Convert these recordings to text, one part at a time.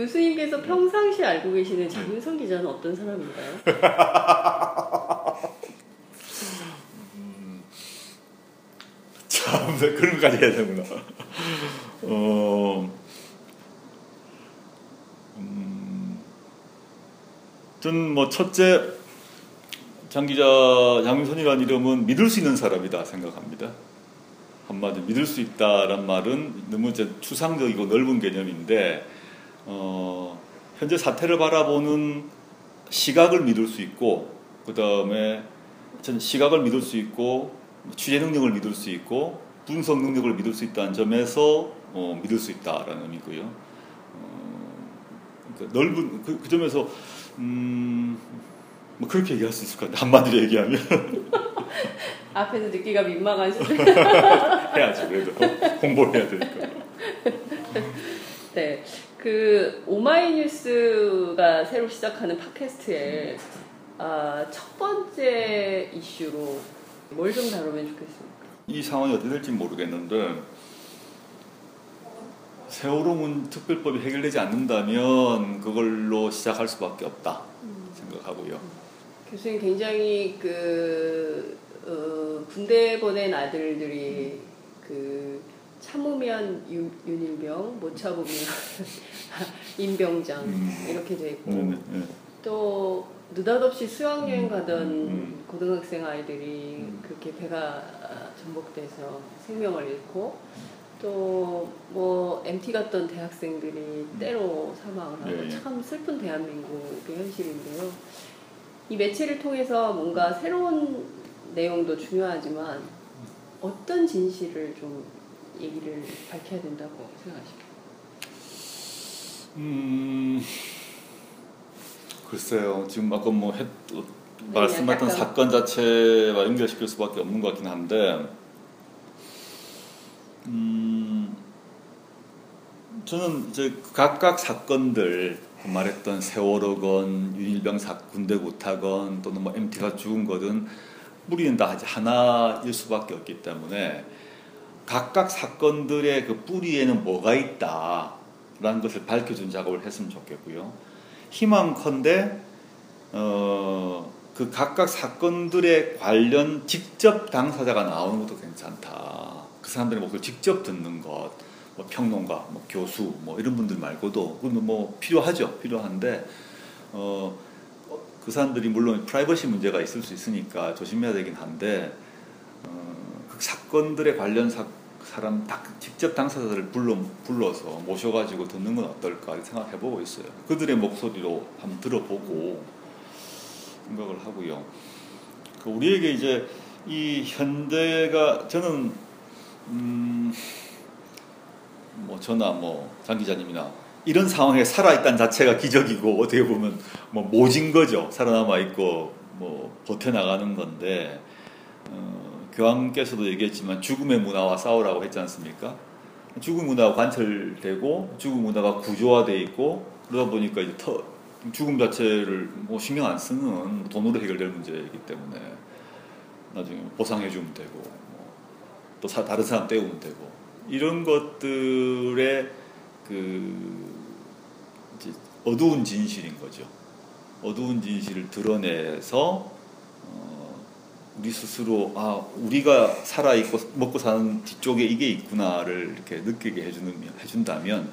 교수님께서 평상시 알고 계시는 장윤선 기자는 어떤 사람인가요? 참 그런 것까지 해야 되구나. 어, 음, 전뭐 첫째 장 기자 장윤선이라는 이름은 믿을 수 있는 사람이다 생각합니다. 한마디 믿을 수 있다란 말은 너무 추상적이고 넓은 개념인데 어, 현재 사태를 바라보는 시각을 믿을 수 있고 그 다음에 전 시각을 믿을 수 있고 취재 능력을 믿을 수 있고 분석 능력을 믿을 수 있다는 점에서 어, 믿을 수 있다라는 의미고요. 어, 그러니까 넓은 그, 그 점에서 음, 뭐 그렇게 얘기할 수 있을 것 같아요. 한마디로 얘기하면 앞에서 듣기가 민망한 소리. 해야지 그래도 홍보를 해야 되니까. 네, 그 오마이뉴스가 새로 시작하는 팟캐스트에 아, 첫 번째 이슈로 뭘 좀 다루면 좋겠습니까? 이 상황이 어떻게 될지 모르겠는데 세월호 문 특별법이 해결되지 않는다면 그걸로 시작할 수밖에 없다 생각하고요. 교수님 굉장히 그 어, 군대 보낸 아들들이 그 참으면 윤, 윤일병, 못 참으면 임병장 음. 이렇게 돼 있고 네, 네. 또 느닷없이 수학여행 가던 음. 고등학생 아이들이 음. 그렇게 배가 전복돼서 생명을 잃고 또 뭐 MT 갔던 대학생들이 때로 사망을 하고 예, 예. 참 슬픈 대한민국의 현실인데요. 이 매체를 통해서 뭔가 새로운 내용도 중요하지만 어떤 진실을 좀 얘기를 밝혀야 된다고 생각하십니까? 음 글쎄요 지금 아까 뭐 했, 어, 말씀하셨던 약간- 사건 자체와 연결시킬 수밖에 없는 것 같긴 한데 음 저는 이제 각각 사건들 그 말했던 세월호건 윤일병 사 군대 구타건 또는 뭐 MT가 죽은 거든 뿌리는 다 하나일 수밖에 없기 때문에 각각 사건들의 그 뿌리에는 뭐가 있다라는 것을 밝혀준 작업을 했으면 좋겠고요. 희망컨대 어, 그 각각 사건들의 관련 직접 당사자가 나오는 것도 괜찮다. 그 사람들의 목소리를 직접 듣는 것, 뭐 평론가, 뭐 교수, 뭐 이런 분들 말고도 그건 뭐 필요하죠. 필요한데 어, 어, 그 사람들이 물론 프라이버시 문제가 있을 수 있으니까 조심해야 되긴 한데 어, 그 사건들에 관련 사, 사람 다 직접 당사자들을 불러 불러서 모셔가지고 듣는 건 어떨까 생각해보고 있어요. 그들의 목소리로 한번 들어보고 생각을 하고요. 그 우리에게 이제 이 현대가 저는 음, 뭐 저나 뭐장 기자님이나 이런 상황에 살아 있다는 자체가 기적이고 어떻게 보면 뭐 모진 거죠. 살아남아 있고 뭐 버텨 나가는 건데 어, 교황께서도 얘기했지만 죽음의 문화와 싸우라고 했지 않습니까? 죽음 문화가 관철되고 죽음 문화가 구조화돼 있고 그러다 보니까 이제 터, 죽음 자체를 뭐 신경 안 쓰는 돈으로 해결될 문제이기 때문에 나중에 보상해 주면 되고 뭐또 사- 다른 사람 때우면 되고 이런 것들의 그 어두운 진실인 거죠. 어두운 진실을 드러내서 어, 우리 스스로 아 우리가 살아 있고 먹고 사는 뒤쪽에 이게 있구나를 이렇게 느끼게 해주는 해준다면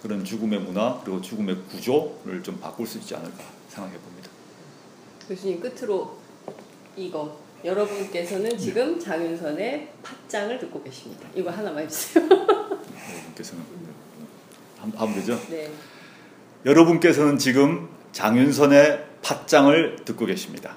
그런 죽음의 문화 그리고 죽음의 구조를 좀 바꿀 수 있지 않을까 생각해 봅니다. 교수님 끝으로 이거 여러분께서는 지금 장윤선의 팟짱을 듣고 계십니다. 이거 하나만 해주세요. 여러분께서는 한- 하면 되죠? 네. 여러분께서는 지금 장윤선의 팟짱을 듣고 계십니다.